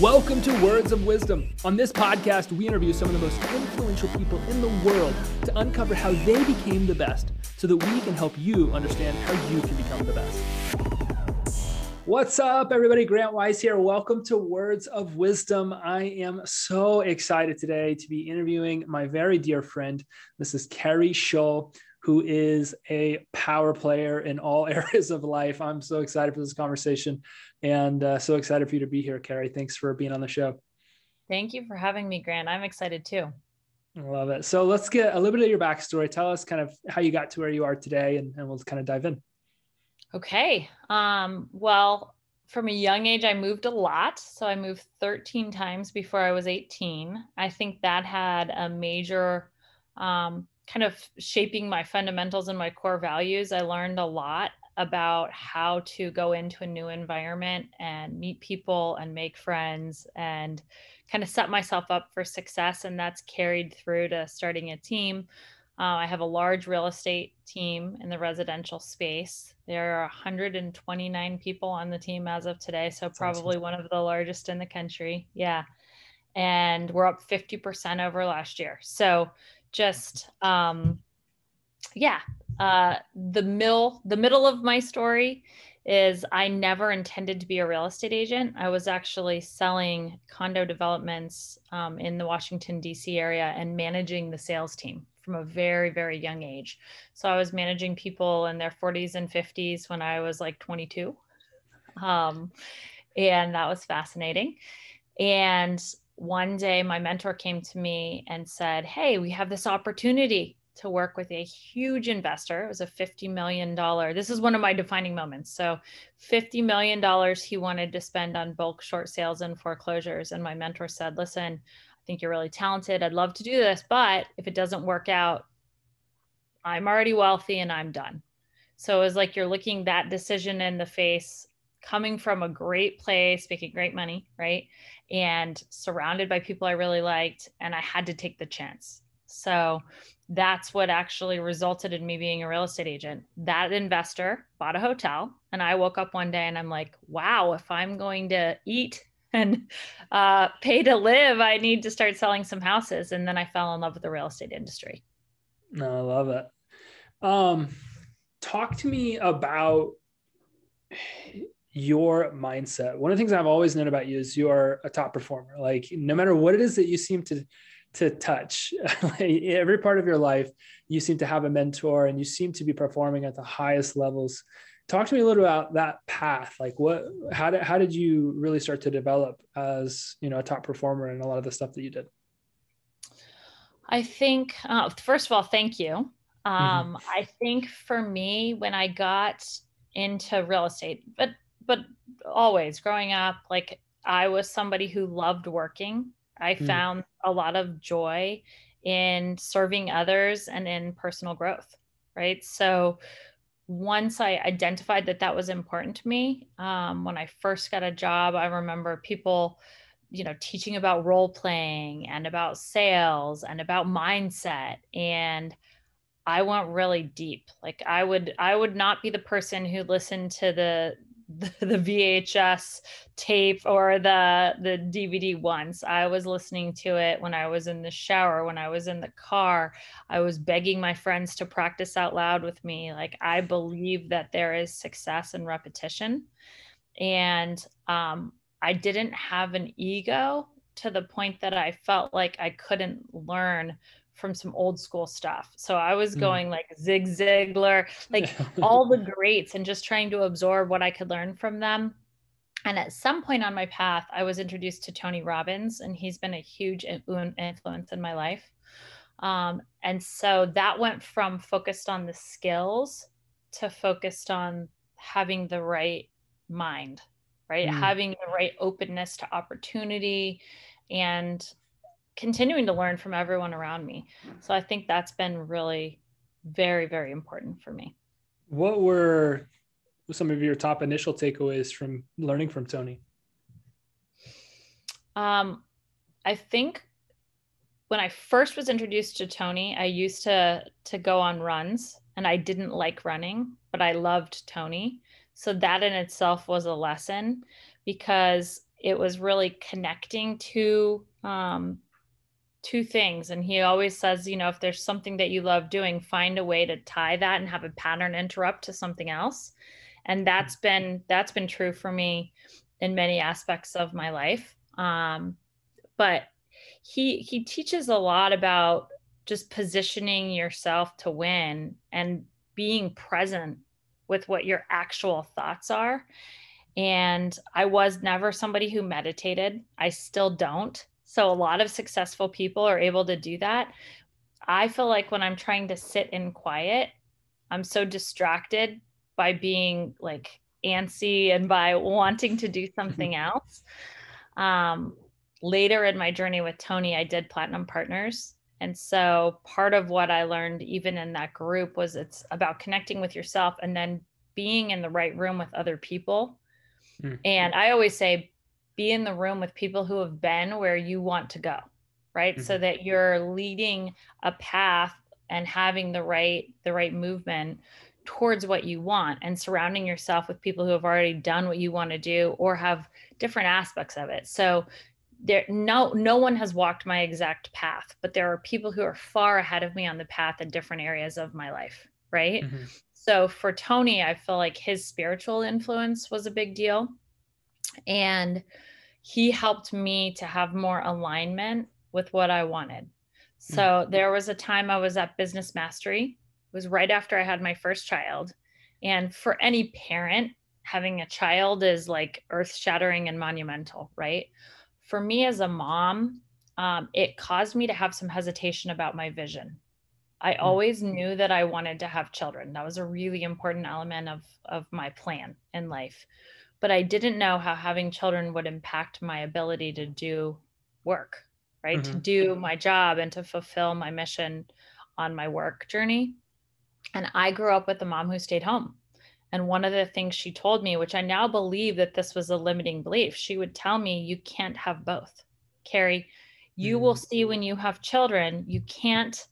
Welcome to Words of Wisdom. On this podcast, we interview some of the most influential people in the world to uncover how they became the best so that we can help you understand how you can become the best. What's up, everybody? Grant Wise here. Welcome to Words of Wisdom. I am so excited today to be interviewing my very dear friend. Is Keri Shull, who is a power player in all areas of life. I'm so excited for this conversation and uh, so excited for you to be here, Keri. Thanks for being on the show. Thank you for having me, Grant. I'm excited too. I love it. So let's get a little bit of your backstory. Tell us kind of how you got to where you are today, and, and we'll kind of dive in. Okay. Um, well, from a young age, I moved a lot. So I moved 13 times before I was 18. I think that had a major um, kind of shaping my fundamentals and my core values. I learned a lot about how to go into a new environment and meet people and make friends and kind of set myself up for success. And that's carried through to starting a team. Uh, I have a large real estate team in the residential space. There are 129 people on the team as of today. So, probably awesome. one of the largest in the country. Yeah. And we're up 50% over last year. So, just, um, yeah, uh, the mill, the middle of my story is I never intended to be a real estate agent. I was actually selling condo developments um, in the Washington, D.C. area and managing the sales team from a very, very young age. So I was managing people in their 40s and 50s when I was like 22. Um, and that was fascinating. And one day my mentor came to me and said, Hey, we have this opportunity to work with a huge investor. It was a $50 million. This is one of my defining moments. So, $50 million he wanted to spend on bulk short sales and foreclosures. And my mentor said, Listen, I think you're really talented. I'd love to do this, but if it doesn't work out, I'm already wealthy and I'm done. So, it was like you're looking that decision in the face coming from a great place, making great money, right? And surrounded by people I really liked. And I had to take the chance. So that's what actually resulted in me being a real estate agent. That investor bought a hotel, and I woke up one day and I'm like, wow, if I'm going to eat and uh, pay to live, I need to start selling some houses. And then I fell in love with the real estate industry. No, I love it. Um, talk to me about your mindset. One of the things I've always known about you is you're a top performer. Like no matter what it is that you seem to to touch every part of your life you seem to have a mentor and you seem to be performing at the highest levels talk to me a little about that path like what how did how did you really start to develop as you know a top performer and a lot of the stuff that you did i think uh, first of all thank you mm-hmm. um, mm-hmm. i think for me when i got into real estate but but always growing up like i was somebody who loved working I mm. found a lot of joy in serving others and in personal growth, right? So once I identified that that was important to me, um, when I first got a job, I remember people, you know, teaching about role playing and about sales and about mindset. And I went really deep. Like I would, I would not be the person who listened to the the, VHS tape or the the DVD once. I was listening to it when I was in the shower, when I was in the car. I was begging my friends to practice out loud with me. Like I believe that there is success in repetition, and um, I didn't have an ego to the point that I felt like I couldn't learn from some old school stuff. So I was mm. going mm. like Zig Ziglar, like all the greats, and just trying to absorb what I could learn from them. And at some point on my path, I was introduced to Tony Robbins, and he's been a huge influence in my life. Um, and so that went from focused on the skills to focused on having the right mind, right? Mm. Having the right openness to opportunity and continuing to learn from everyone around me. So I think that's been really very, very important for me. What were some of your top initial takeaways from learning from Tony? Um, I think when I first was introduced to Tony, I used to to go on runs and I didn't like running, but I loved Tony. So that in itself was a lesson because it was really connecting to um, two things. And he always says, you know, if there's something that you love doing, find a way to tie that and have a pattern interrupt to something else. And that's been that's been true for me in many aspects of my life. Um, but he he teaches a lot about just positioning yourself to win and being present with what your actual thoughts are. And I was never somebody who meditated. I still don't. So a lot of successful people are able to do that. I feel like when I'm trying to sit in quiet, I'm so distracted by being like antsy and by wanting to do something else. Um, later in my journey with Tony, I did Platinum Partners. And so part of what I learned, even in that group, was it's about connecting with yourself and then being in the right room with other people. Mm. And I always say, be in the room with people who have been where you want to go right mm-hmm. so that you're leading a path and having the right the right movement towards what you want and surrounding yourself with people who have already done what you want to do or have different aspects of it so there no no one has walked my exact path but there are people who are far ahead of me on the path in different areas of my life right mm-hmm. so for tony i feel like his spiritual influence was a big deal and he helped me to have more alignment with what I wanted. So mm-hmm. there was a time I was at Business Mastery. It was right after I had my first child. And for any parent, having a child is like earth shattering and monumental, right? For me as a mom, um, it caused me to have some hesitation about my vision. I mm-hmm. always knew that I wanted to have children. That was a really important element of, of my plan in life but I didn't know how having children would impact my ability to do work, right? Mm-hmm. To do my job and to fulfill my mission on my work journey. And I grew up with a mom who stayed home. And one of the things she told me, which I now believe that this was a limiting belief, she would tell me, you can't have both. Keri, you mm-hmm. will see when you have children, you can't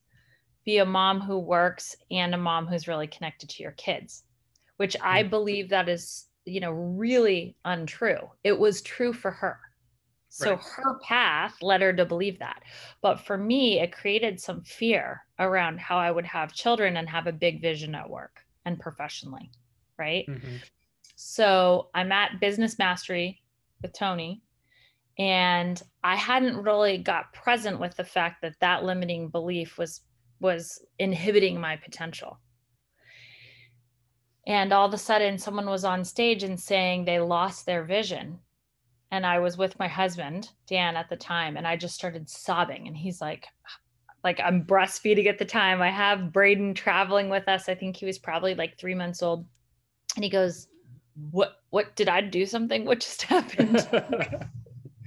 be a mom who works and a mom who's really connected to your kids, which I mm. believe that is you know, really untrue. It was true for her. So right. her path led her to believe that. But for me, it created some fear around how I would have children and have a big vision at work and professionally. Right. Mm-hmm. So I'm at Business Mastery with Tony. And I hadn't really got present with the fact that that limiting belief was was inhibiting my potential and all of a sudden someone was on stage and saying they lost their vision. And i was with my husband dan at the time and i just started sobbing. And he's like like i'm breastfeeding at the time. I have braden traveling with us. I think he was probably like three months old. And he goes what what did i do something? What just happened?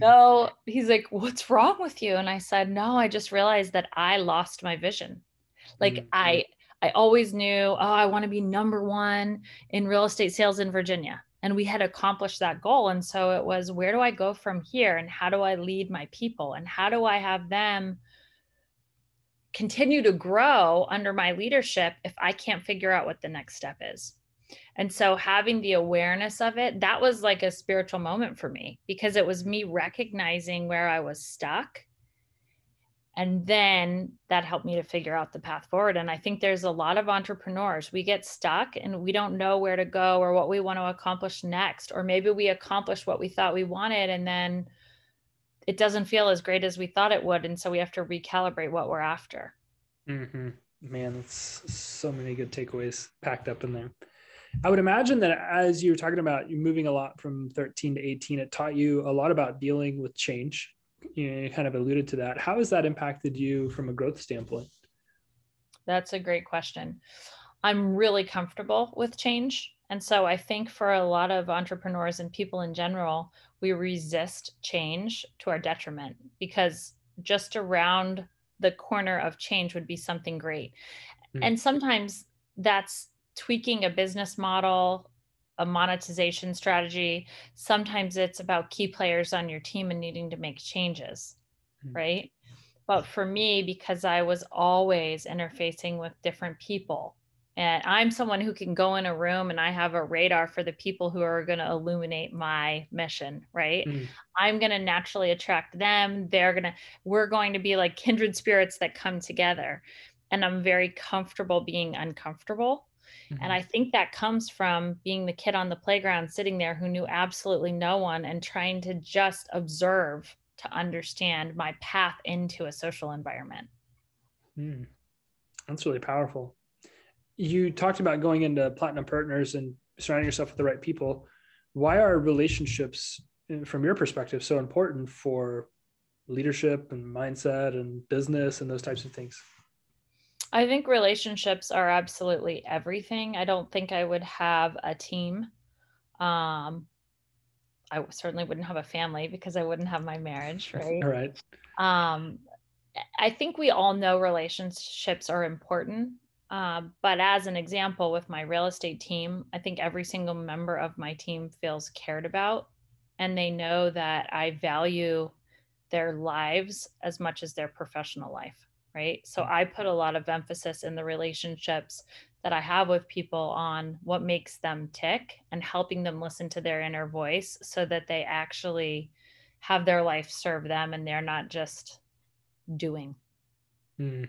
No he's like what's wrong with you? And i said no i just realized that i lost my vision. Like mm-hmm. i I always knew, oh, I want to be number one in real estate sales in Virginia. And we had accomplished that goal. And so it was, where do I go from here? And how do I lead my people? And how do I have them continue to grow under my leadership if I can't figure out what the next step is? And so having the awareness of it, that was like a spiritual moment for me because it was me recognizing where I was stuck and then that helped me to figure out the path forward. And i think there's a lot of entrepreneurs we get stuck and we don't know where to go or what we want to accomplish next or maybe we accomplish what we thought we wanted and then it doesn't feel as great as we thought it would. And so we have to recalibrate what we're after. Mm-hmm. man that's so many good takeaways packed up in there. I would imagine that as you were talking about you moving a lot from 13 to 18 it taught you a lot about dealing with change you, know, you kind of alluded to that. How has that impacted you from a growth standpoint? That's a great question. I'm really comfortable with change. And so I think for a lot of entrepreneurs and people in general, we resist change to our detriment because just around the corner of change would be something great. Mm-hmm. And sometimes that's tweaking a business model, a monetization strategy. Sometimes it's about key players on your team and needing to make changes, mm-hmm. right? But for me, because I was always interfacing with different people, And I'm someone who can go in a room and I have a radar for the people who are going to illuminate my mission, right? Mm. I'm going to naturally attract them. They're going to, we're going to be like kindred spirits that come together. And I'm very comfortable being uncomfortable. Mm-hmm. And I think that comes from being the kid on the playground sitting there who knew absolutely no one and trying to just observe to understand my path into a social environment. Mm. That's really powerful. You talked about going into platinum partners and surrounding yourself with the right people. Why are relationships, eh, from your perspective, so important for leadership and mindset and business and those types of things? I think relationships are absolutely everything. I don't think I would have a team. Um, I certainly wouldn't have a family because I wouldn't have my marriage, right? All right. Um, I think we all know relationships are important. Uh, but as an example, with my real estate team, I think every single member of my team feels cared about and they know that I value their lives as much as their professional life right? So mm. I put a lot of emphasis in the relationships that I have with people on what makes them tick and helping them listen to their inner voice so that they actually have their life serve them and they're not just doing. Mm.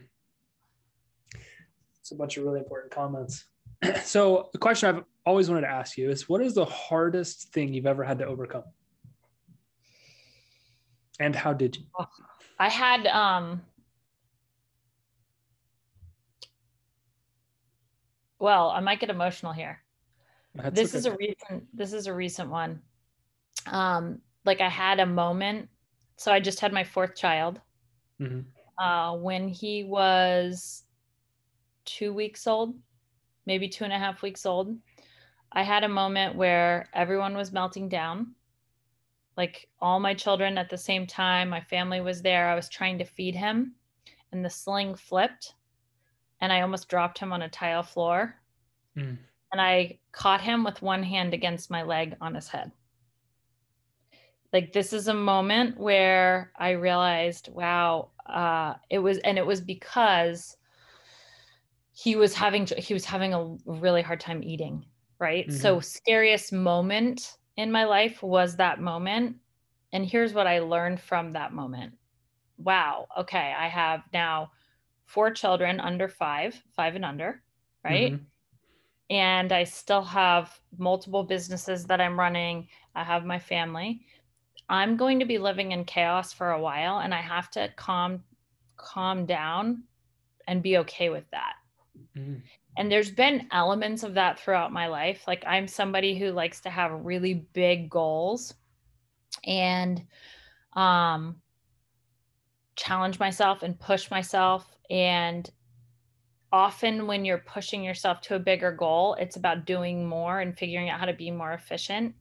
It's a bunch of really important comments. so, the question I've always wanted to ask you is what is the hardest thing you've ever had to overcome? And how did you? I had um well, I might get emotional here. That's this okay. is a recent this is a recent one. Um, like I had a moment. So I just had my fourth child. Mm-hmm. Uh, when he was two weeks old, maybe two and a half weeks old, I had a moment where everyone was melting down. Like all my children at the same time, my family was there. I was trying to feed him, and the sling flipped and I almost dropped him on a tile floor. Mm. And I caught him with one hand against my leg on his head. Like, this is a moment where I realized, wow, uh, it was, and it was because he was having, he was having a really hard time eating. Right. Mm-hmm. So, scariest moment in my life was that moment. And here's what I learned from that moment. Wow. Okay. I have now four children under five, five and under, right? Mm-hmm. And I still have multiple businesses that I'm running. I have my family. I'm going to be living in chaos for a while and I have to calm calm down and be okay with that. Mm-hmm. And there's been elements of that throughout my life. Like I'm somebody who likes to have really big goals and um challenge myself and push myself and often when you're pushing yourself to a bigger goal, it's about doing more and figuring out how to be more efficient.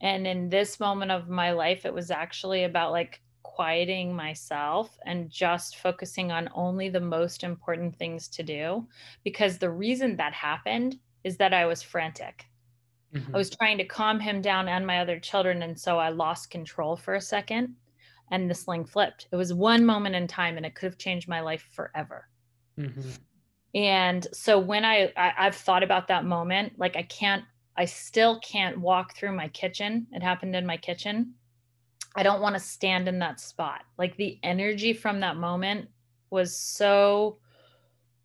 And in this moment of my life, it was actually about like quieting myself and just focusing on only the most important things to do. Because the reason that happened is that I was frantic. Mm-hmm. I was trying to calm him down and my other children. And so I lost control for a second and the sling flipped. It was one moment in time and it could have changed my life forever. Mm-hmm. And so when I, I I've thought about that moment, like I can't, I still can't walk through my kitchen. It happened in my kitchen. I don't want to stand in that spot. Like the energy from that moment was so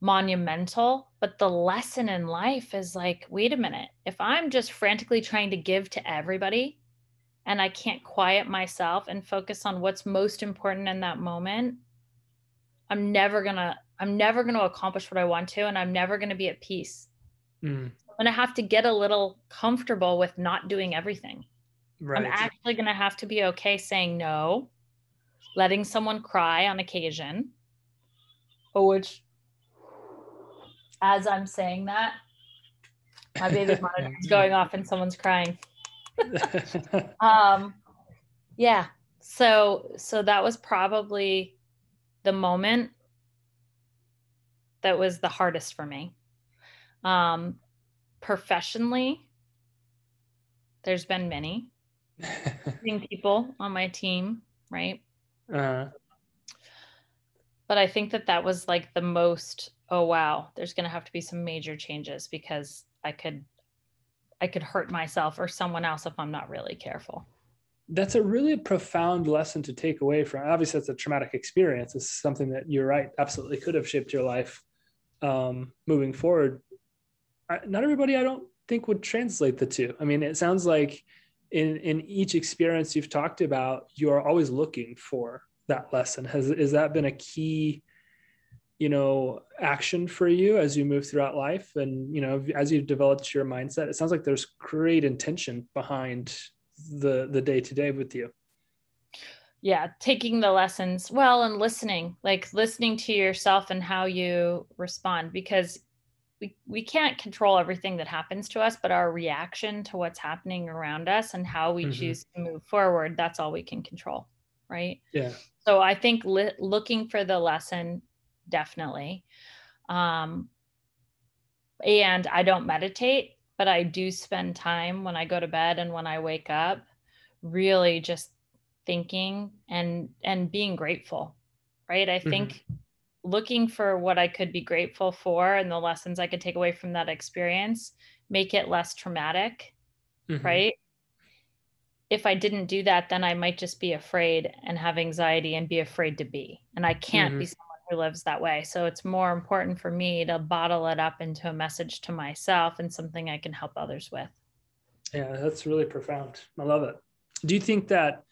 monumental. But the lesson in life is like, wait a minute, if I'm just frantically trying to give to everybody, and I can't quiet myself and focus on what's most important in that moment, I'm never going to I'm never going to accomplish what I want to and I'm never going to be at peace. Mm. I'm going to have to get a little comfortable with not doing everything. Right. I'm actually going to have to be okay saying no, letting someone cry on occasion. Oh, which as I'm saying that, my baby monitor is going off and someone's crying. um, yeah. So so that was probably the moment that was the hardest for me. Um, professionally, there's been many people on my team, right? Uh-huh. but I think that that was like the most oh wow, there's going to have to be some major changes because I could I could hurt myself or someone else if I'm not really careful. That's a really profound lesson to take away from. Obviously, that's a traumatic experience. It's something that you're right, absolutely could have shaped your life um, moving forward. I, not everybody, I don't think, would translate the two. I mean, it sounds like in in each experience you've talked about, you are always looking for that lesson. Has has that been a key? You know action for you as you move throughout life. And you know as you've developed your mindset it sounds like there's great intention behind the the day to day with you. Yeah taking the lessons well and listening like listening to yourself and how you respond because we, we can't control everything that happens to us but our reaction to what's happening around us and how we mm-hmm. choose to move forward that's all we can control right? Yeah. So i think li- looking for the lesson definitely. Um, and I don't meditate, but I do spend time when I go to bed and when I wake up, really just thinking and and being grateful. Right? I mm-hmm. think looking for what I could be grateful for and the lessons I could take away from that experience make it less traumatic. Mm-hmm. Right? if I didn't do that, then I might just be afraid and have anxiety and be afraid to be. And I can't mm-hmm. be who lives that way. So it's more important for me to bottle it up into a message to myself and something I can help others with. Yeah, that's really profound. I love it. Do you think that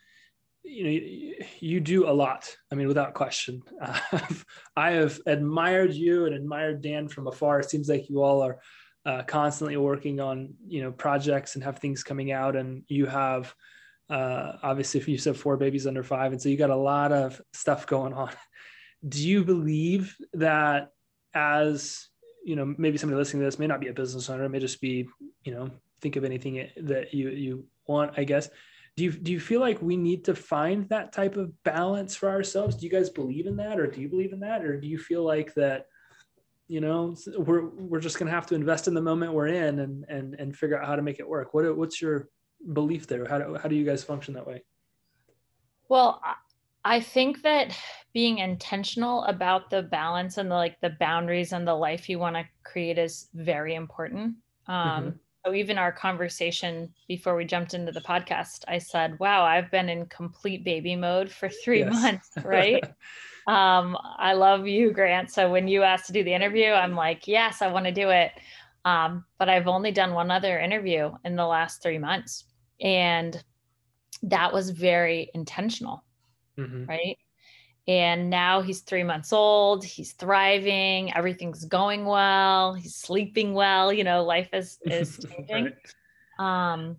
you know you do a lot? I mean, without question. I have admired you and admired Dan from afar. It seems like you all are uh, constantly working on you know projects and have things coming out, and you have uh, obviously if you said four babies under five, and so you got a lot of stuff going on do you believe that as you know maybe somebody listening to this may not be a business owner it may just be you know think of anything that you you want i guess. Do you do you feel like we need to find that type of balance for ourselves? Do you guys believe in that or do you believe in that? Or do you feel like that you know we're we're just going to have to invest in the moment we're in and and and figure out how to make it work? What what's your belief there? How do, how do you guys function that way? Well I think that being intentional about the balance and the like the boundaries and the life you want to create is very important. Um, mm-hmm. So even our conversation before we jumped into the podcast, I said, "Wow, I've been in complete baby mode for three yes. months." Right? um, I love you, Grant. So when you asked to do the interview, I'm like, "Yes, I want to do it." Um, but I've only done one other interview in the last three months, and that was very intentional mm-hmm. right? And now he's three months old. He's thriving. Everything's going well. He's sleeping well. You know, life is is changing. right. Um,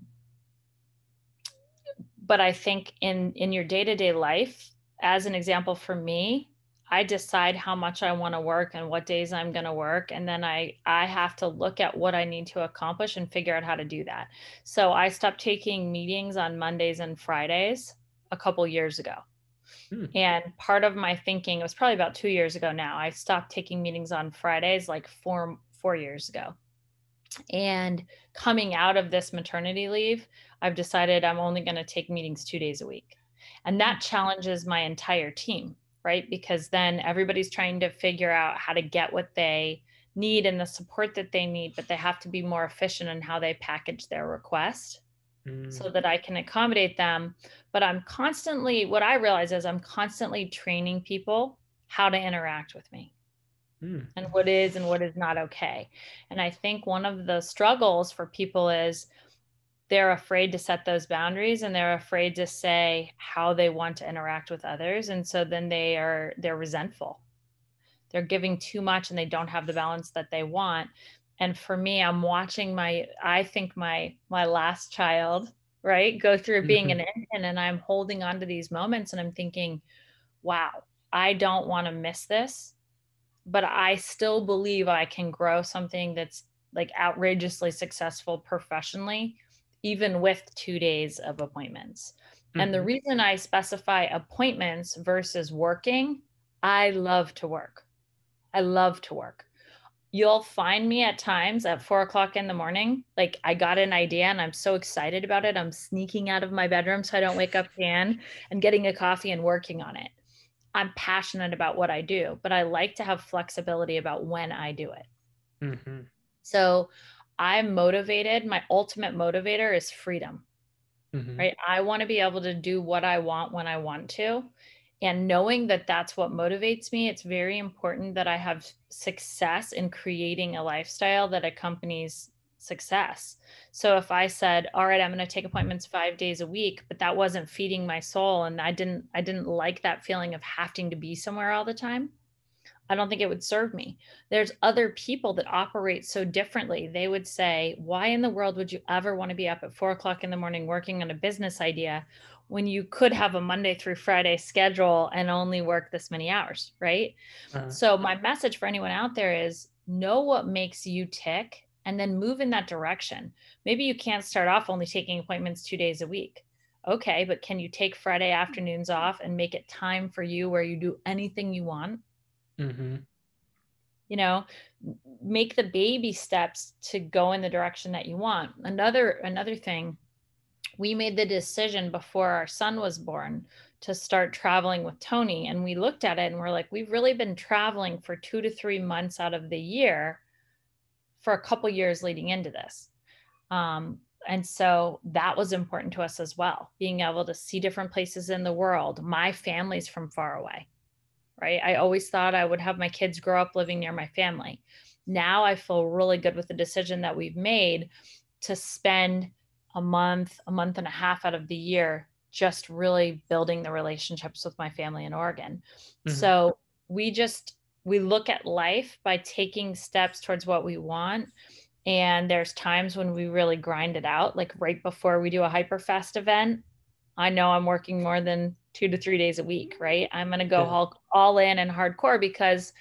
but I think in in your day to day life, as an example for me, I decide how much I want to work and what days I'm going to work and then I I have to look at what I need to accomplish and figure out how to do that. So I stopped taking meetings on Mondays and Fridays a couple years ago. Hmm. And part of my thinking, it was probably about two years ago now. I stopped taking meetings on Fridays like four four years ago. And coming out of this maternity leave, I've decided I'm only going to take meetings two days a week. And that hmm. challenges my entire team, right? Because then everybody's trying to figure out how to get what they need and the support that they need, but they have to be more efficient in how they package their request mm. so that I can accommodate them. But I'm constantly, what I realize is I'm constantly training people how to interact with me mm. and what is and what is not okay. And I think one of the struggles for people is they're afraid to set those boundaries and they're afraid to say how they want to interact with others. And so then they are, they're resentful they're giving too much and they don't have the balance that they want and for me i'm watching my i think my my last child right go through being mm-hmm. an infant and i'm holding on to these moments and i'm thinking wow i don't want to miss this but i still believe i can grow something that's like outrageously successful professionally even with two days of appointments mm-hmm. and the mm-hmm. reason i specify appointments versus working i love to work i love to work you'll find me at times at four o'clock in the morning. Like I got an idea and I'm so excited about it. I'm sneaking out of my bedroom so I don't wake up Dan and getting a coffee and working on it. I'm passionate about what I do, but I like to have flexibility about when I do it. Mm-hmm. So I'm motivated. My ultimate motivator is freedom, mm-hmm. right? I want to be able to do what I want when I want to. And knowing that that's what motivates me, it's very important that I have success in creating a lifestyle that accompanies success. So if I said, "All right, I'm going to take appointments 5 days a week," but that wasn't feeding my soul and I didn't I didn't like that feeling of having to be somewhere all the time, I don't think it would serve me. There's other people that operate so differently. They would say, Why in the world would you ever want to be up at four o'clock in the morning working on a business idea when you could have a Monday through Friday schedule and only work this many hours? Right. Uh-huh. So, my message for anyone out there is know what makes you tick and then move in that direction. Maybe you can't start off only taking appointments two days a week. Okay, but can you take Friday afternoons off and make it time for you where you do anything you want? Mm-hmm. You know, make the baby steps to go in the direction that you want. Another another thing, we made the decision before our son was born to start traveling with Tony, and we looked at it and we're like, we've really been traveling for two to three months out of the year for a couple years leading into this. Um, and so that was important to us as well being able to see different places in the world my family's from far away right? I always thought I would have my kids grow up living near my family. Now I feel really good with the decision that we've made to spend a month, a month and a half out of the year just really building the relationships with my family in Oregon. Mm-hmm. So we just we look at life by taking steps towards what we want and there's times when we really grind it out like right before we do a hyperfast event i know i'm working more than two to three days a week, right? I'm going to go yeah. all, all in and hardcore because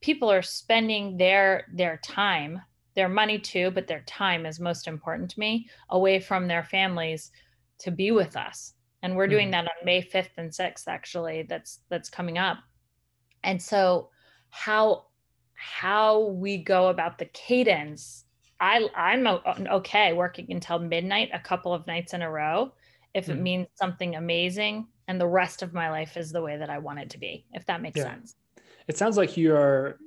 people are spending their their time, their money too, but their time is most important to me away from their families to be with us. And we're doing mm. that on May 5th and 6th actually. That's that's coming up. And so how how we go about the cadence I I'm okay working until midnight a couple of nights in a row if it mm. means something amazing and the rest of my life is the way that I want it to be, if that makes yeah. sense. It sounds like you are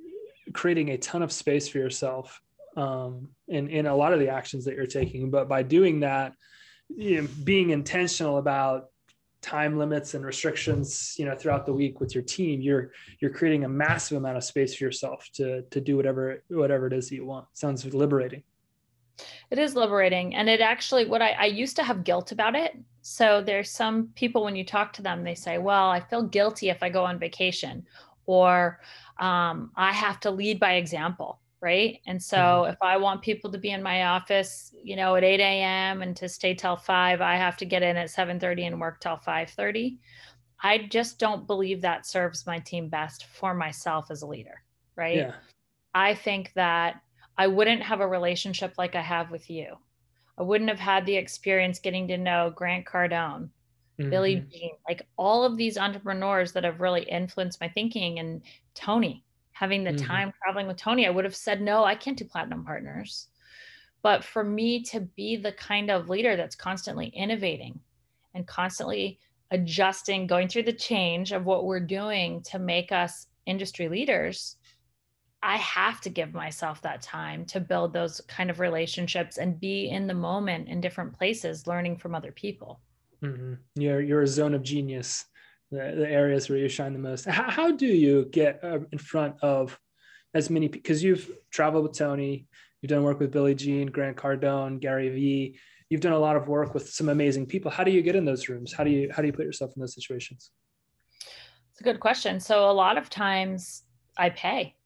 creating a ton of space for yourself um, in, in a lot of the actions that you're taking. But by doing that, you know, being intentional about time limits and restrictions, you know, throughout the week with your team, you're you're creating a massive amount of space for yourself to to do whatever whatever it is that you want. Sounds liberating. It is liberating. And it actually, what I, I used to have guilt about it. So there's some people, when you talk to them, they say, well, I feel guilty if I go on vacation, or um, I have to lead by example. Right. And so mm-hmm. if I want people to be in my office, you know, at 8 a.m. and to stay till five, I have to get in at 7:30 and work till 5:30. I just don't believe that serves my team best for myself as a leader. Right. Yeah. I think that I wouldn't have a relationship like I have with you. I wouldn't have had the experience getting to know Grant Cardone, mm-hmm. Billy Gene, like all of these entrepreneurs that have really influenced my thinking and Tony, having the mm-hmm. time traveling with Tony, I would have said, no, I can't do platinum partners. But for me to be the kind of leader that's constantly innovating and constantly adjusting, going through the change of what we're doing to make us industry leaders, I have to give myself that time to build those kind of relationships and be in the moment in different places, learning from other people. Mm-hmm. You're you're a zone of genius, the, the areas where you shine the most. How, how do you get uh, in front of as many because you've traveled with Tony, you've done work with Billy Gene, Grant Cardone, Gary Vee. You've done a lot of work with some amazing people. How do you get in those rooms? How do you how do you put yourself in those situations? It's a good question. So a lot of times I pay.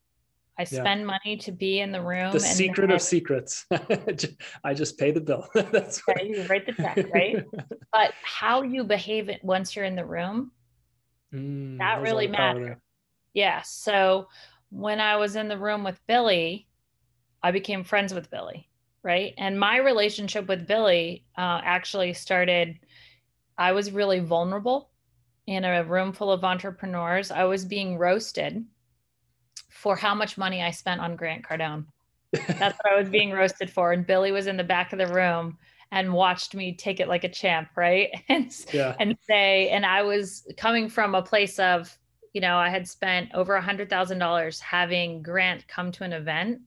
I spend yeah. money to be in the room. The secret of secrets. I just pay the bill. That's right. You write the check, right? but how you behave once you're in the room, mm, that really matters. Yeah. So when I was in the room with Billy, I became friends with Billy, right? And my relationship with Billy uh, actually started. I was really vulnerable in a room full of entrepreneurs. I was being roasted for how much money I spent on Grant Cardone. That's what I was being roasted for. And Billy was in the back of the room and watched me take it like a champ, right? And yeah. and say, and I was coming from a place of, you know, I had spent over a hundred thousand dollars having Grant come to an event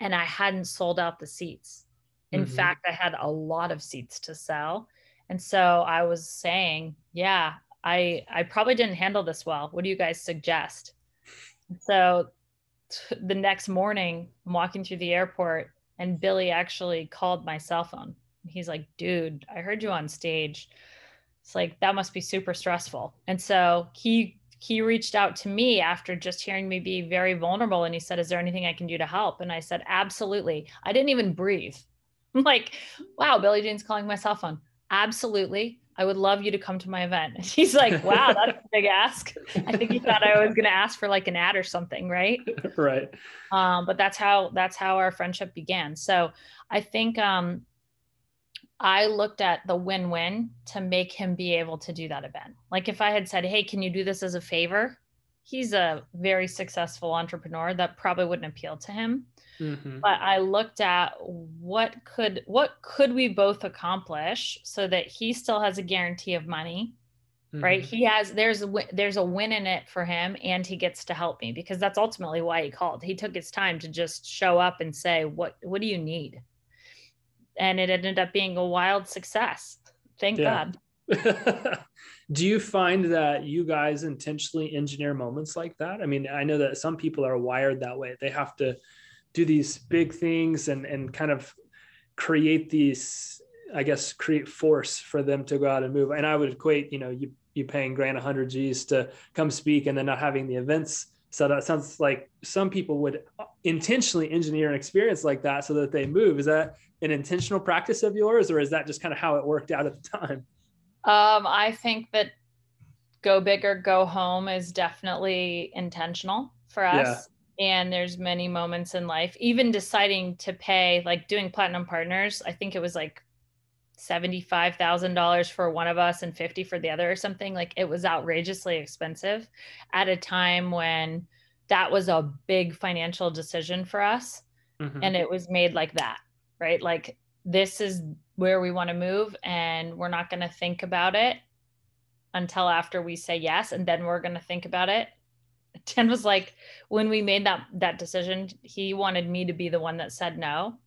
and I hadn't sold out the seats. In mm-hmm. fact, I had a lot of seats to sell. And so I was saying, yeah, I I probably didn't handle this well. What do you guys suggest? So t- the next morning, I'm walking through the airport and Billy actually called my cell phone. He's like, "Dude, I heard you on stage." It's like that must be super stressful. And so he he reached out to me after just hearing me be very vulnerable and he said, Is there anything I can do to help? And I said, Absolutely. I didn't even breathe. I'm like, Wow, Billy Gene's calling my cell phone. Absolutely. I would love you to come to my event. And he's like, Wow, that's a big ask. I think he thought I was gonna ask for like an ad or something, right? right. Um, but that's how that's how our friendship began. So I think um I looked at the win win to make him be able to do that event. Like if I had said, Hey, can you do this as a favor? He's a very successful entrepreneur that probably wouldn't appeal to him. Mm-hmm. But I looked at what could what could we both accomplish so that he still has a guarantee of money, mm-hmm. right? He has there's a there's a win in it for him, and he gets to help me because that's ultimately why he called. He took his time to just show up and say, "What what do you need?" And it ended up being a wild success. Thank God. Do you find that you guys intentionally engineer moments like that? I mean, I know that some people are wired that way. They have to do these big things and and kind of create these, I guess, create force for them to go out and move. And I would equate, you know, you you paying Grant 100 G's to come speak and then not having the events so that sounds like some people would intentionally engineer an experience like that so that they move. Is that an intentional practice of yours, or is that just kind of how it worked out at the time? Um, I think that go big or go home is definitely intentional for us. Yeah. And there's many moments in life, even deciding to pay, like doing platinum partners. I think it was like $75,000 for one of us and 50 for the other or something. Like it was outrageously expensive at a time when that was a big financial decision for us. Mm-hmm. And it was made like that, right? Like this is where we want to move and we're not going to think about it until after we say yes and then we're going to think about it. Ted was like when we made that that decision, he wanted me to be the one that said no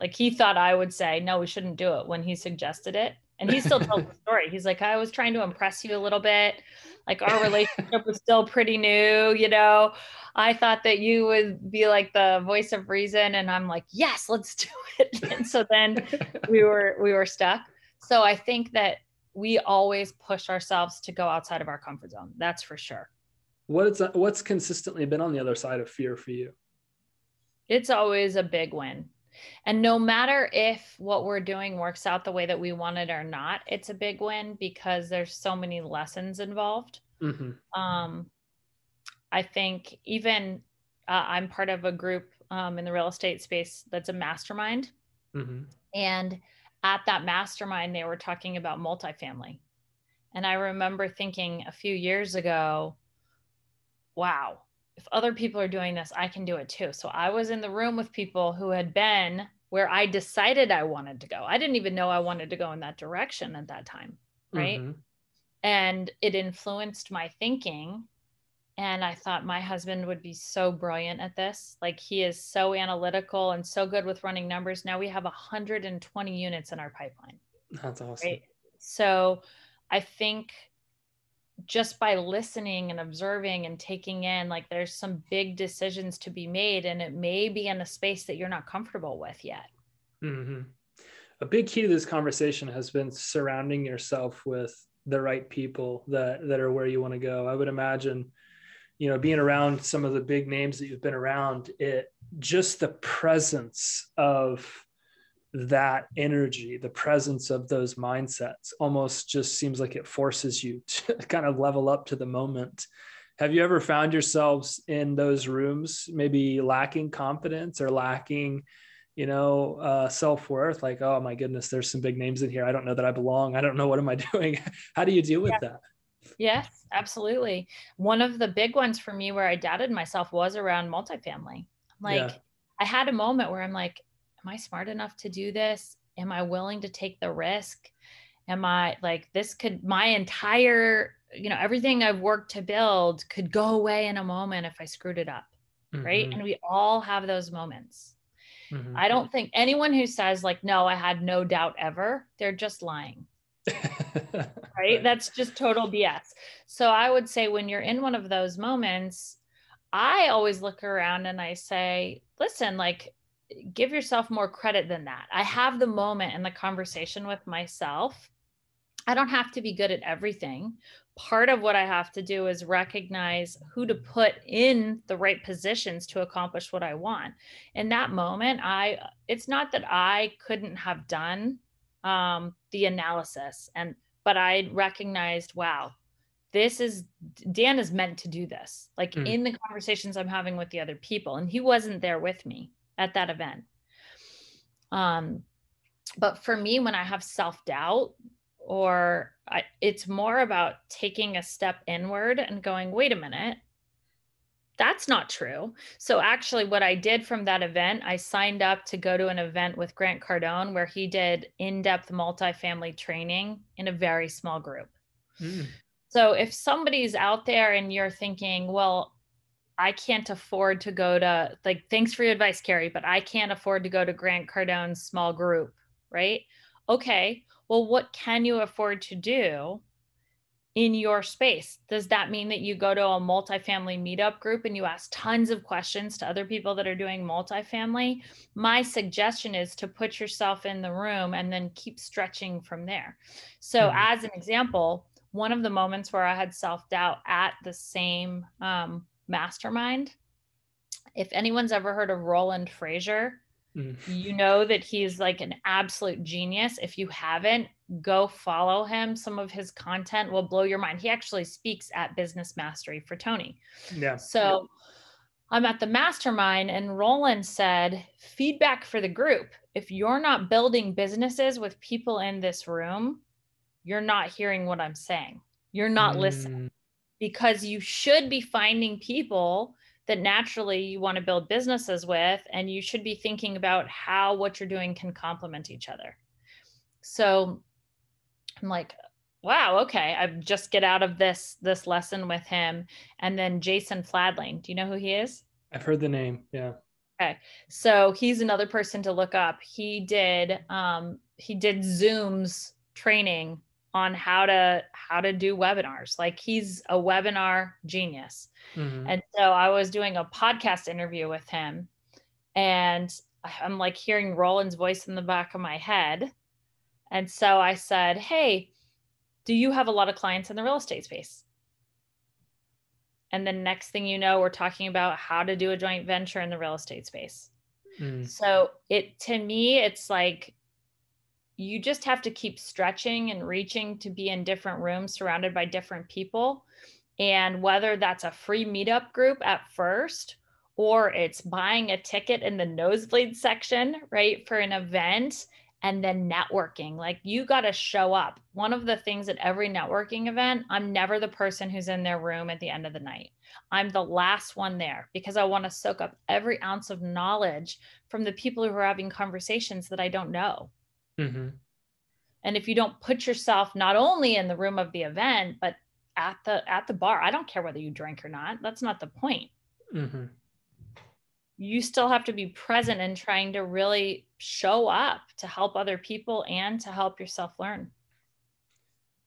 like he thought I would say, no, we shouldn't do it when he suggested it. And he still tells the story. He's like, I was trying to impress you a little bit. Like our relationship was still pretty new, you know. I thought that you would be like the voice of reason. And I'm like, yes, let's do it. And so then we were we were stuck. So I think that we always push ourselves to go outside of our comfort zone. That's for sure. What's what's consistently been on the other side of fear for you? It's always a big win and no matter if what we're doing works out the way that we want it or not, it's a big win because there's so many lessons involved. Mm-hmm. Um, I think even uh, I'm part of a group um, in the real estate space that's a mastermind. Mm-hmm. And at that mastermind, they were talking about multifamily. And I remember thinking a few years ago, wow, if other people are doing this, I can do it too. So I was in the room with people who had been where I decided I wanted to go. I didn't even know I wanted to go in that direction at that time. Right. Mm-hmm. And it influenced my thinking. And I thought my husband would be so brilliant at this. Like he is so analytical and so good with running numbers. Now we have 120 units in our pipeline. That's awesome. Right? So I think just by listening and observing and taking in like there's some big decisions to be made and it may be in a space that you're not comfortable with yet mm-hmm. a big key to this conversation has been surrounding yourself with the right people that that are where you want to go i would imagine you know being around some of the big names that you've been around it just the presence of that energy, the presence of those mindsets almost just seems like it forces you to kind of level up to the moment. Have you ever found yourselves in those rooms, maybe lacking confidence or lacking, you know, uh, self worth? Like, oh my goodness, there's some big names in here. I don't know that I belong. I don't know what am I doing. How do you deal with yeah. that? Yes, absolutely. One of the big ones for me where I doubted myself was around multifamily. Like, yeah. I had a moment where I'm like, am I smart enough to do this? Am I willing to take the risk? Am I like this could my entire you know everything i've worked to build could go away in a moment if i screwed it up mm-hmm. right and we all have those moments mm-hmm. i don't think anyone who says like no i had no doubt ever they're just lying right that's just total bs so i would say when you're in one of those moments i always look around and i say listen like give yourself more credit than that i have the moment and the conversation with myself I don't have to be good at everything. Part of what I have to do is recognize who to put in the right positions to accomplish what I want. In that moment, I it's not that I couldn't have done um, the analysis and but I recognized, wow, this is Dan is meant to do this. Like mm. in the conversations I'm having with the other people, and he wasn't there with me at that event. Um, but for me, when I have self doubt, or I, it's more about taking a step inward and going, wait a minute, that's not true. So, actually, what I did from that event, I signed up to go to an event with Grant Cardone where he did in depth multifamily training in a very small group. Mm. So, if somebody's out there and you're thinking, well, I can't afford to go to, like, thanks for your advice, Keri, but I can't afford to go to Grant Cardone's small group, right? Okay, well, what can you afford to do in your space? Does that mean that you go to a multifamily meetup group and you ask tons of questions to other people that are doing multifamily? My suggestion is to put yourself in the room and then keep stretching from there. So, mm-hmm. as an example, one of the moments where I had self doubt at the same um, mastermind, if anyone's ever heard of Roland Frasier, Mm. You know that he's like an absolute genius. If you haven't, go follow him. Some of his content will blow your mind. He actually speaks at Business Mastery for Tony. Yeah. So I'm at the mastermind, and Roland said, feedback for the group. If you're not building businesses with people in this room, you're not hearing what I'm saying. You're not mm. listening because you should be finding people that naturally you want to build businesses with and you should be thinking about how what you're doing can complement each other. So i'm like wow okay i just get out of this this lesson with him. And then Jason Fladlien do you know who he is? I've heard the name yeah. Okay so he's another person to look up. He did um he did zooms training on how to how to do webinars. Like he's a webinar genius. Mm-hmm. and so i was doing a podcast interview with him and i'm like hearing roland's voice in the back of my head. And so i said hey do you have a lot of clients in the real estate space? And the next thing you know we're talking about how to do a joint venture in the real estate space. Mm. so it to me it's like you just have to keep stretching and reaching to be in different rooms surrounded by different people. And whether that's a free meetup group at first or it's buying a ticket in the nosebleed section, right, for an event and then networking. Like you got to show up. One of the things at every networking event, I'm never the person who's in their room at the end of the night. I'm the last one there because I want to soak up every ounce of knowledge from the people who are having conversations that I don't know. Mm-hmm. And if you don't put yourself not only in the room of the event, but at the at the bar, I don't care whether you drink or not. That's not the point. Mm-hmm. You still have to be present and trying to really show up to help other people and to help yourself learn.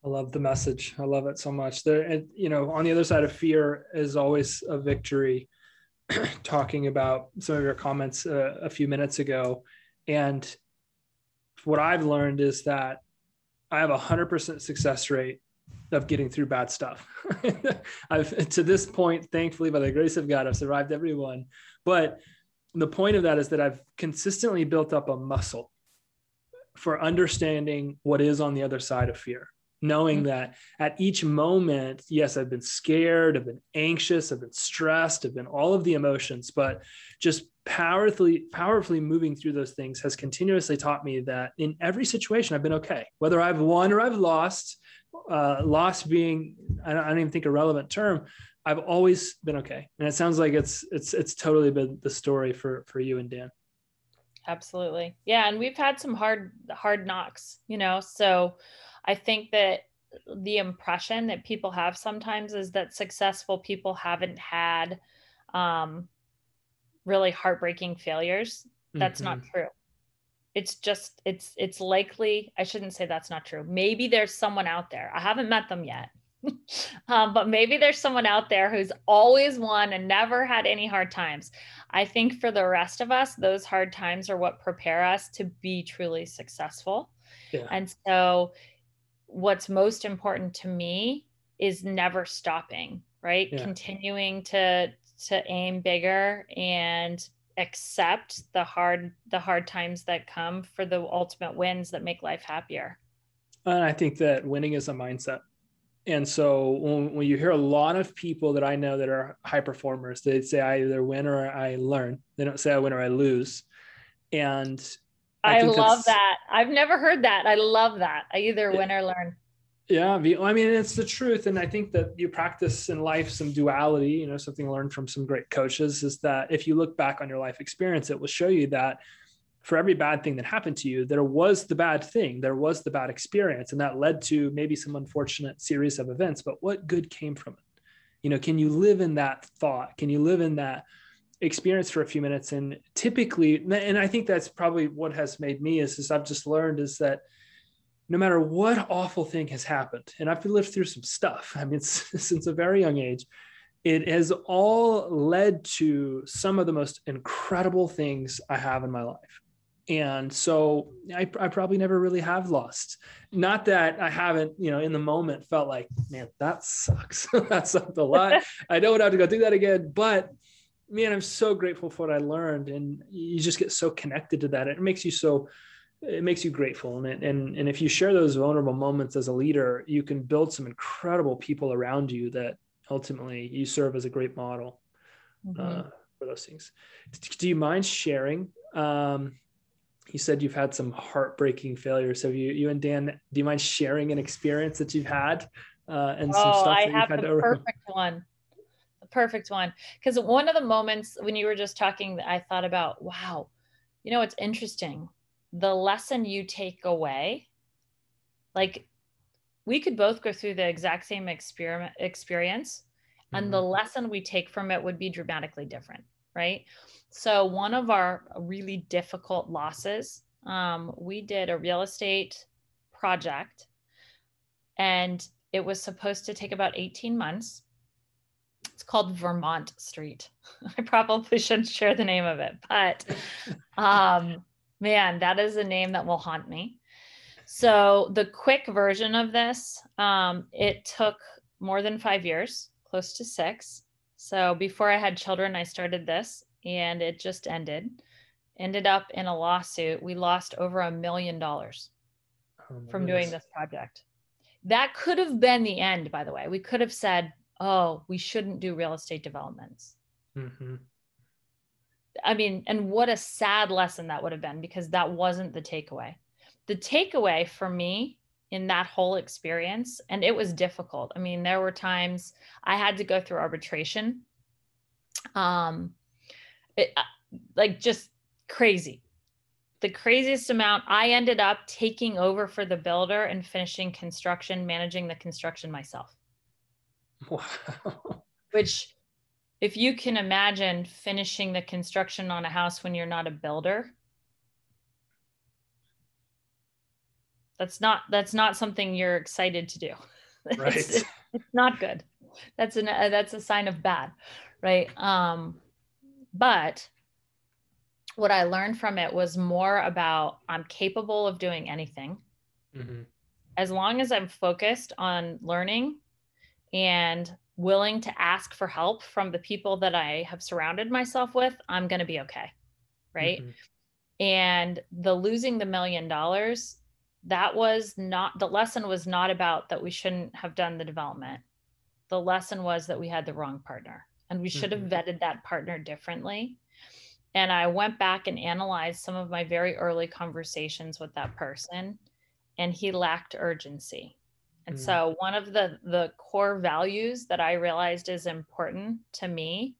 I love the message. I love it so much. There, and, you know, on the other side of fear is always a victory. talking about some of your comments uh, a few minutes ago, and what I've learned is that I have a hundred percent success rate of getting through bad stuff. I've to this point, thankfully, by the grace of God, I've survived every one. But the point of that is that I've consistently built up a muscle for understanding what is on the other side of fear knowing mm-hmm. that at each moment, yes, I've been scared, I've been anxious, I've been stressed, I've been all of the emotions, but just powerfully, powerfully moving through those things has continuously taught me that in every situation, I've been okay, whether I've won or I've lost. Uh, loss being, I don't, I don't even think a relevant term. I've always been okay, and it sounds like it's it's it's totally been the story for for you and Dan. Absolutely, yeah, and we've had some hard hard knocks, you know. So I think that the impression that people have sometimes is that successful people haven't had um, really heartbreaking failures. That's mm-hmm. not true. It's just it's it's likely I shouldn't say that's not true. Maybe there's someone out there. I haven't met them yet. um, but maybe there's someone out there who's always won and never had any hard times. I think for the rest of us, those hard times are what prepare us to be truly successful. Yeah. And so, what's most important to me is never stopping, right? Yeah. Continuing to to aim bigger and accept the hard the hard times that come for the ultimate wins that make life happier. And I think that winning is a mindset. And so when, when you hear a lot of people that I know that are high performers, they say I either win or I learn. They don't say I win or I lose. And I, I love that. I've never heard that. I love that. I either win or learn. Yeah, I mean, it's the truth. And I think that you practice in life some duality, you know, something learned from some great coaches is that if you look back on your life experience, it will show you that for every bad thing that happened to you, there was the bad thing, there was the bad experience, and that led to maybe some unfortunate series of events. But what good came from it? You know, can you live in that thought? Can you live in that experience for a few minutes? And typically, and I think that's probably what has made me is, is I've just learned is that no matter what awful thing has happened, and I've lived through some stuff, I mean, since a very young age, it has all led to some of the most incredible things I have in my life. And so I, I probably never really have lost. Not that I haven't, you know, in the moment felt like, man, that sucks. that sucked a lot. I don't have to go do that again. But man, I'm so grateful for what I learned. And you just get so connected to that. It makes you so it makes you grateful. And, it, and and if you share those vulnerable moments as a leader you can build some incredible people around you that ultimately you serve as a great model mm-hmm. uh, for those things. Do you mind sharing um, you said you've had some heartbreaking failures. Have you you and dan do you mind sharing an experience that you've had uh, and some oh, stuff I that have you've had the perfect one. The perfect one. Because one of the moments when you were just talking i thought about wow you know it's interesting the lesson you take away like we could both go through the exact same experiment experience and mm-hmm. the lesson we take from it would be dramatically different right? So one of our really difficult losses um, we did a real estate project and it was supposed to take about 18 months. It's called vermont street. I probably shouldn't share the name of it but um, Man, that is a name that will haunt me. So the quick version of this, um, it took more than five years, close to six. So before I had children, I started this and it just ended. Ended up in a lawsuit. We lost over a million dollars oh from doing this project. That could have been the end, by the way. We could have said, oh, we shouldn't do real estate developments. Mm-hmm. I mean, and what a sad lesson that would have been because that wasn't the takeaway. The takeaway for me in that whole experience, and it was difficult. I mean, there were times I had to go through arbitration. Um, it, uh, like just crazy. The craziest amount, I ended up taking over for the builder and finishing construction, managing the construction myself. Wow. Which if you can imagine finishing the construction on a house when you're not a builder that's not that's not something you're excited to do. Right. it's, it's not good. That's an uh, that's a sign of bad right? Um but what i learned from it was more about i'm capable of doing anything. Mm-hmm. as long as i'm focused on learning and willing to ask for help from the people that I have surrounded myself with, I'm going to be okay. Right. Mm-hmm. And the losing the million dollars, that was not the lesson was not about that we shouldn't have done the development. The lesson was that we had the wrong partner and we should have mm-hmm. vetted that partner differently. And I went back and analyzed some of my very early conversations with that person, and he lacked urgency and mm. so one of the the core values that I realized is important to me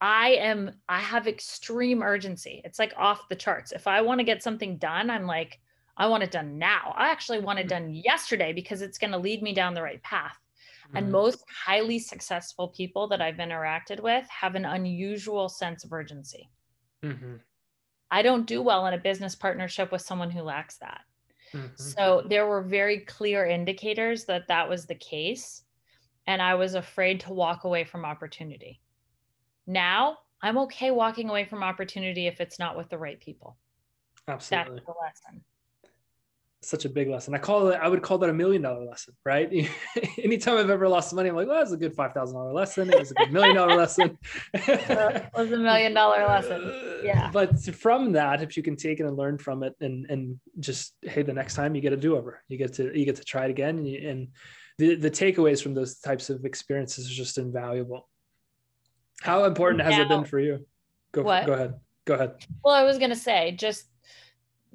I am I have extreme urgency. It's like off the charts. If I want to get something done, I'm like I want it done now. I actually want it done yesterday because it's going to lead me down the right path. Mm-hmm. And most highly successful people that I've interacted with have an unusual sense of urgency. Mm-hmm. I don't do well in a business partnership with someone who lacks that. Mm-hmm. So there were very clear indicators that that was the case. And I was afraid to walk away from opportunity. Now I'm okay walking away from opportunity if it's not with the right people. Absolutely. That's the lesson such a big lesson. I call it, I would call that a million dollar lesson, right? Anytime I've ever lost money, I'm like, well, that's a good $5,000 lesson. It was a good million dollar lesson. it was a million dollar lesson. Yeah. But from that, if you can take it and learn from it and, and just, Hey, the next time you get a do over, you get to, you get to try it again. And, you, and the, the takeaways from those types of experiences are just invaluable. How important has it been for you? Go, what? go ahead. Go ahead. Well, I was going to say just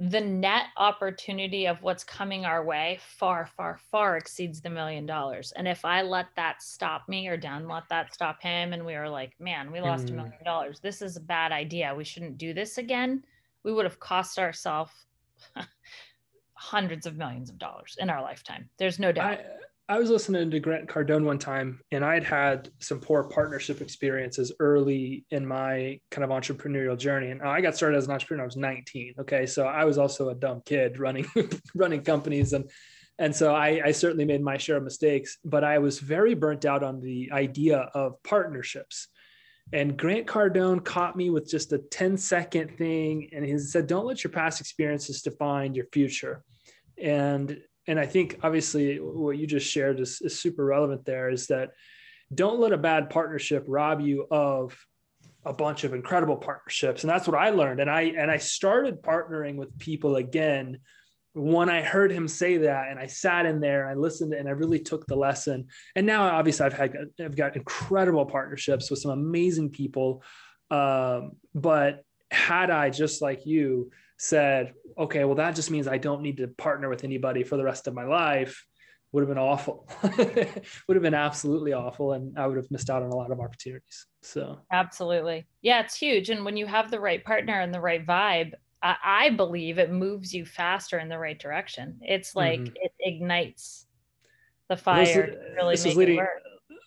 the net opportunity of what's coming our way far, far, far exceeds the million dollars. And if I let that stop me or Dan let that stop him, and we were like, man, we lost a mm. million dollars. This is a bad idea. We shouldn't do this again. We would have cost ourselves hundreds of millions of dollars in our lifetime. There's no doubt. I, I was listening to Grant Cardone one time, and I'd had some poor partnership experiences early in my kind of entrepreneurial journey. And I got started as an entrepreneur. I was 19. Okay, so I was also a dumb kid running running companies, and and so I, I certainly made my share of mistakes. But I was very burnt out on the idea of partnerships. And Grant Cardone caught me with just a 10 second thing, and he said, "Don't let your past experiences define your future." And and I think obviously what you just shared is, is super relevant there is that don't let a bad partnership rob you of a bunch of incredible partnerships. And that's what i learned. And i and i started partnering with people again when i heard him say that and i sat in there and i listened and i really took the lesson. And now obviously i've had i've got incredible partnerships with some amazing people. Um, but had i just like you said, okay, well, that just means I don't need to partner with anybody for the rest of my life, would have been awful. would have been absolutely awful. And I would have missed out on a lot of opportunities. So, absolutely. Yeah, it's huge. And when you have the right partner and the right vibe, I, I believe it moves you faster in the right direction. It's like mm-hmm. it ignites the fire. This, really this was leading.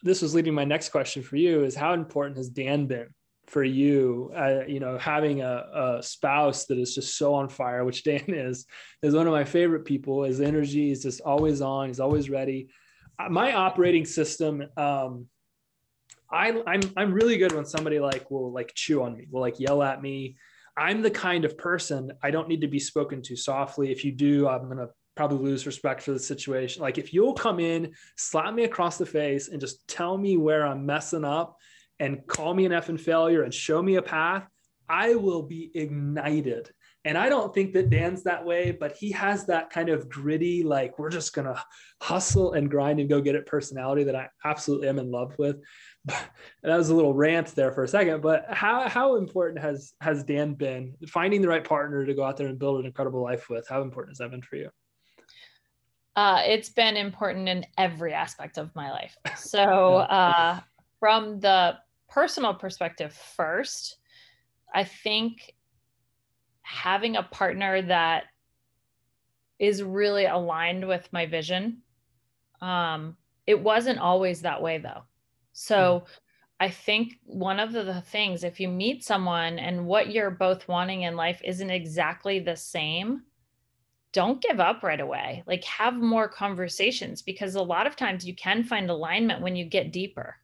This was leading my next question for you: is how important has Dan been for you uh, you know having a, a, spouse that is just so on fire which dan is is one of my favorite people his energy is just always on he's always ready uh, my operating system um I, I'm I'm really good when somebody like will like chew on me, will like yell at me. I'm the kind of person I don't need to be spoken to softly. If you do, I'm gonna probably lose respect for the situation. Like if you'll come in, slap me across the face, and just tell me where I'm messing up, and call me an f effing failure and show me a path, I will be ignited. And I don't think that Dan's that way, but he has that kind of gritty, like we're just gonna hustle and grind and go get it personality that I absolutely am in love with. that was a little rant there for a second, but how how important has has Dan been finding the right partner to go out there and build an incredible life with? How important has that been for you? Uh, it's been important in every aspect of my life. So uh, from the personal perspective first, I think having a partner that is really aligned with my vision. Um, it wasn't always that way though. So mm. I think one of the, the things, if you meet someone and what you're both wanting in life isn't exactly the same, don't give up right away. Like have more conversations because a lot of times you can find alignment when you get deeper.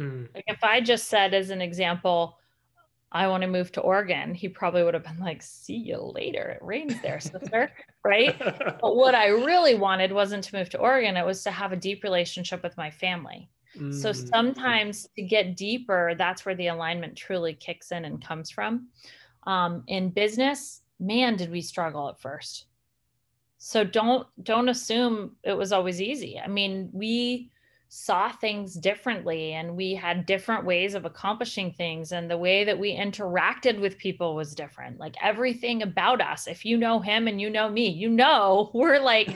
Mm. Like if I just said as an example, I want to move to Oregon, he probably would have been like, see you later. It rains there, sister. right. But what I really wanted wasn't to move to Oregon, it was to have a deep relationship with my family. Mm. So sometimes to get deeper, that's where the alignment truly kicks in and comes from. Um, in business, man, did we struggle at first. So don't don't assume it was always easy. I mean, we saw things differently and we had different ways of accomplishing things and the way that we interacted with people was different. Like everything about us if you know him and you know me you know we're like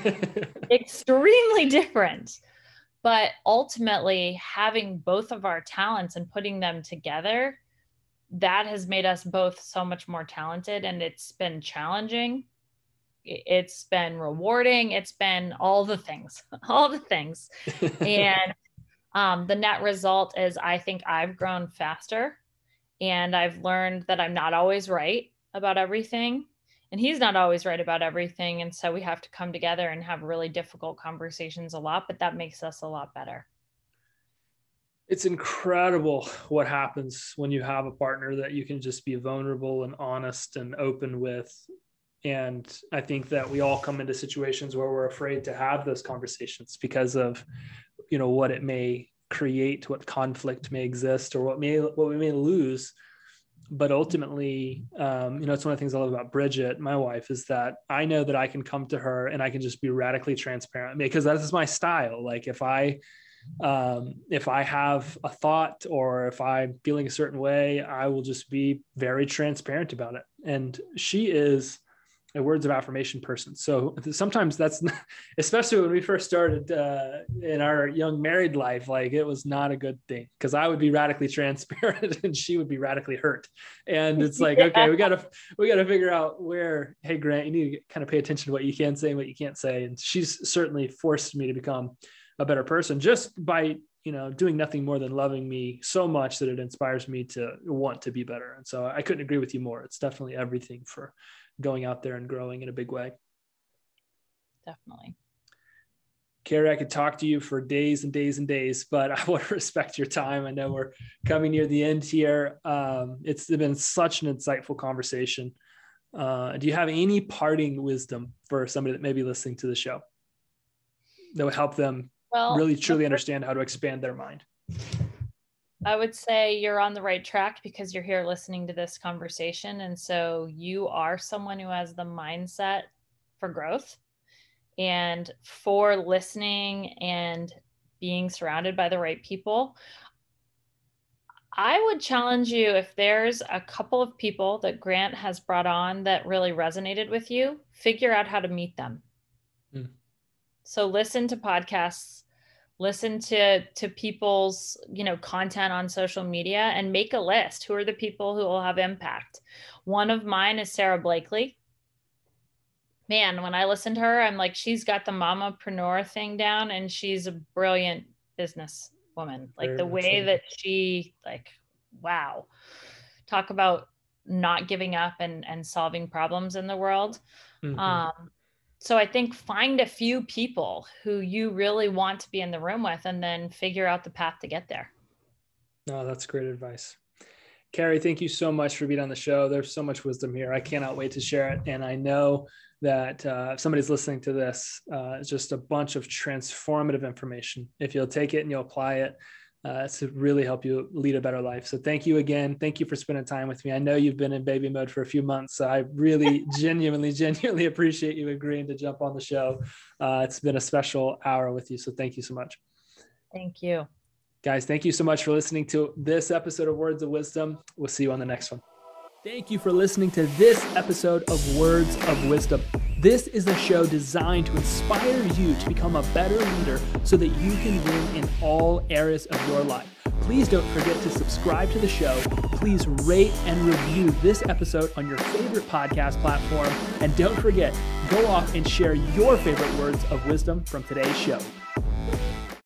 extremely different. But ultimately having both of our talents and putting them together that has made us both so much more talented and it's been challenging it's been rewarding. It's been all the things, all the things. and um, the net result is I think I've grown faster and I've learned that I'm not always right about everything. And he's not always right about everything. And so we have to come together and have really difficult conversations a lot, but that makes us a lot better it's incredible what happens when you have a partner that you can just be vulnerable and honest and open with and i think that we all come into situations where we're afraid to have those conversations because of you know what it may create what conflict may exist or what may what we may lose but ultimately um, you know it's one of the things i love about bridget my wife is that i know that i can come to her and i can just be radically transparent because that's my style like if i um, if I have a thought or if I'm feeling a certain way, I will just be very transparent about it. And she is a words of affirmation person. So sometimes that's, not, especially when we first started uh, in our young married life, like it was not a good thing because I would be radically transparent and she would be radically hurt. And it's like, yeah. okay, we gotta we gotta figure out where. Hey, Grant, you need to kind of pay attention to what you can say and what you can't say. And she's certainly forced me to become a better person just by you know doing nothing more than loving me so much that it inspires me to want to be better and so i couldn't agree with you more it's definitely everything for going out there and growing in a big way definitely Keri, I could talk to you for days and days and days, but I want to respect your time. I know we're coming near the end here. Um, it's been such an insightful conversation. Uh, do you have any parting wisdom for somebody that may be listening to the show that would help them well, really truly understand how to expand their mind? I would say you're on the right track because you're here listening to this conversation. And so you are someone who has the mindset for growth and for listening and being surrounded by the right people. I would challenge you if there's a couple of people that Grant has brought on that really resonated with you, figure out how to meet them. Mm. So listen to podcasts listen to to people's you know content on social media and make a list. Who are the people who will have impact? One of mine is Sara Blakely. Man when i listen to her i'm like she's got the mamapreneur thing down and she's a brilliant business woman like Very the way that she like wow. Talk about not giving up and and solving problems in the world. Mm-hmm. um so I think find a few people who you really want to be in the room with and then figure out the path to get there. No, that's great advice. Keri, thank you so much for being on the show. There's so much wisdom here. I cannot wait to share it. And I know that uh, if somebody's listening to this, uh, it's just a bunch of transformative information. If you'll take it and you'll apply it, uh, to really help you lead a better life. So thank you again. Thank you for spending time with me. I know you've been in baby mode for a few months. So I really genuinely, genuinely appreciate you agreeing to jump on the show. Uh, it's been a special hour with you. So thank you so much. Thank you. Guys, thank you so much for listening to this episode of Words of Wisdom. We'll see you on the next one. Thank you for listening to this episode of Words of Wisdom. This is a show designed to inspire you to become a better leader so that you can win in all areas of your life. Please don't forget to subscribe to the show. Please rate and review this episode on your favorite podcast platform. And don't forget, go off and share your favorite words of wisdom from today's show.